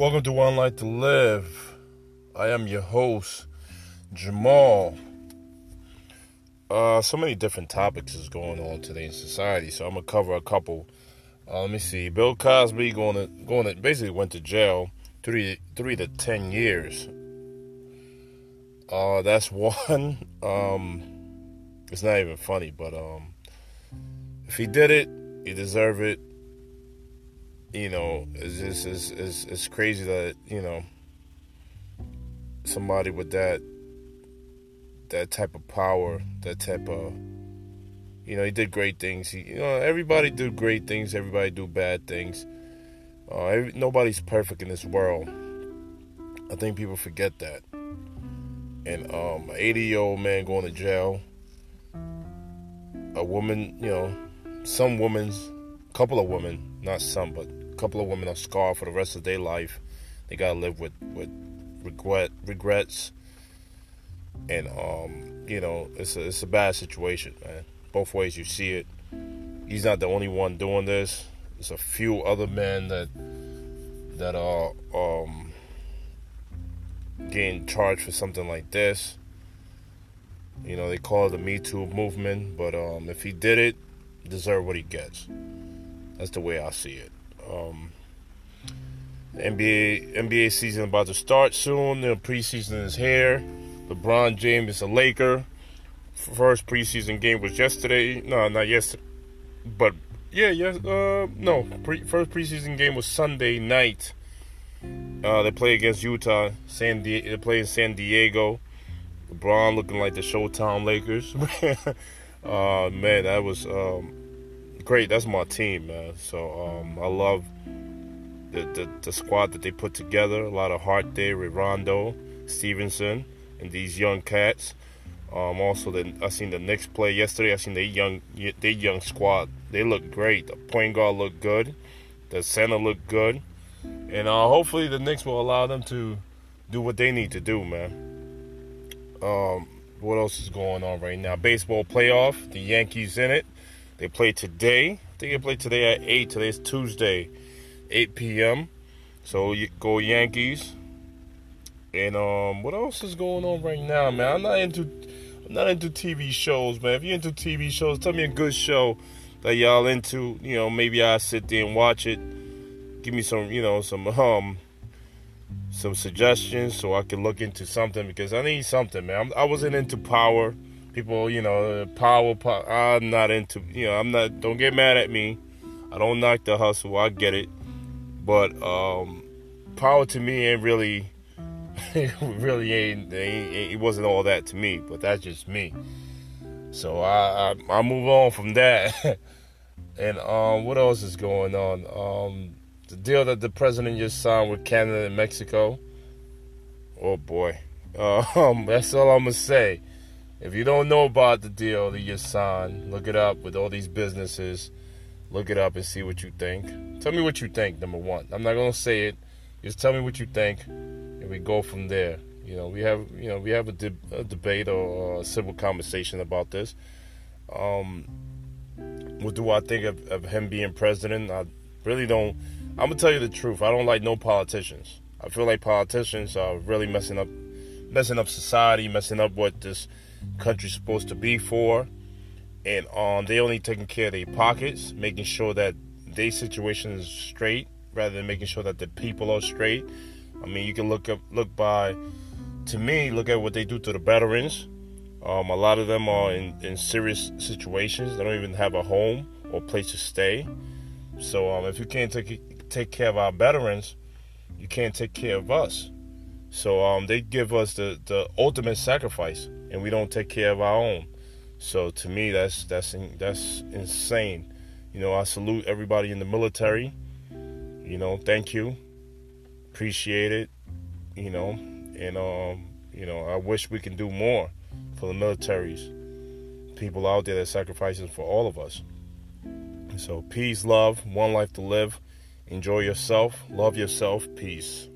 Welcome to One Life to Live. I am your host, Jamal. Uh, so many different topics is going on today in society, so I'm gonna cover a couple. Uh, let me see. Bill Cosby going to going to basically went to jail three three to ten years. Uh, that's one. Um, it's not even funny, but um, if he did it, he deserved it you know, it's just it's, it's, it's crazy that you know somebody with that that type of power, that type of you know, he did great things. He, you know, everybody do great things. Everybody do bad things. Uh, every, nobody's perfect in this world. I think people forget that. And um, an 80 year old man going to jail. A woman, you know, some women's, couple of women, not some, but couple of women are scarred for the rest of their life. They gotta live with with regret regrets, and um, you know it's a it's a bad situation, man. Both ways you see it. He's not the only one doing this. There's a few other men that that are um, getting charged for something like this. You know, they call it the Me Too movement, but um, if he did it, deserve what he gets. That's the way I see it. Um, NBA NBA season about to start soon. The preseason is here. LeBron James is a Laker. First preseason game was yesterday. No, not yesterday, but yeah, yes. Uh, no, pre- first preseason game was Sunday night. Uh, they play against Utah. San Di- they play in San Diego. LeBron looking like the Showtime Lakers. uh, man, that was um, great. That's my team, man. So um, I love the, the, the squad that they put together. A lot of heart there with Rondo, Stephenson, and these young cats. Um, also, the, I seen the Knicks play yesterday. I seen the young they young squad. They look great. The point guard looked good. The center looked good, and uh, hopefully the Knicks will allow them to do what they need to do, man. Um, what else is going on right now? Baseball playoff. The Yankees in it. They play today. I think they play today at 8. Today's Tuesday, 8 p.m. So go Yankees. And um, what else is going on right now, man? I'm not into I'm not into TV shows, man. If you're into TV shows, tell me a good show that y'all into. You know, maybe I sit there and watch it. Give me some, you know, some um some suggestions so I can look into something because I need something, man. I'm, I was not into power people, you know, power, power. I'm not into, you know, I'm not. Don't get mad at me. I don't knock the hustle. I get it, but um, power to me ain't really, really ain't, ain't, It wasn't all that to me. But that's just me. So I I, I move on from that. and um, what else is going on? Um, the deal that the president just signed with Canada and Mexico. Oh boy. Um, that's all I'm gonna say. If you don't know about the deal that you signed, look it up with all these businesses. Look it up and see what you think. Tell me what you think, number one. I'm not gonna say it. Just tell me what you think, and we go from there. You know, we have you know we have a, de- a debate or a civil conversation about this. Um, what do I think of, of him being president? I really don't. I'm gonna tell you the truth. I don't like no politicians. I feel like politicians are really messing up, messing up society, messing up what this country's supposed to be for. And um, they only taking care of their pockets, making sure that their situation is straight, rather than making sure that the people are straight. I mean, you can look up, look by, to me, look at what they do to the veterans. Um, a lot of them are in, in serious situations. They don't even have a home or place to stay. So um, if you can't take take care of our veterans, you can't take care of us. So um, they give us the, the ultimate sacrifice and we don't take care of our own. So to me, that's that's that's insane. You know, I salute everybody in the military. You know, thank you, appreciate it. You know, and um, you know, I wish we can do more for the militaries, people out there that sacrifices for all of us. So peace, love, one life to live. Enjoy yourself, love yourself, peace.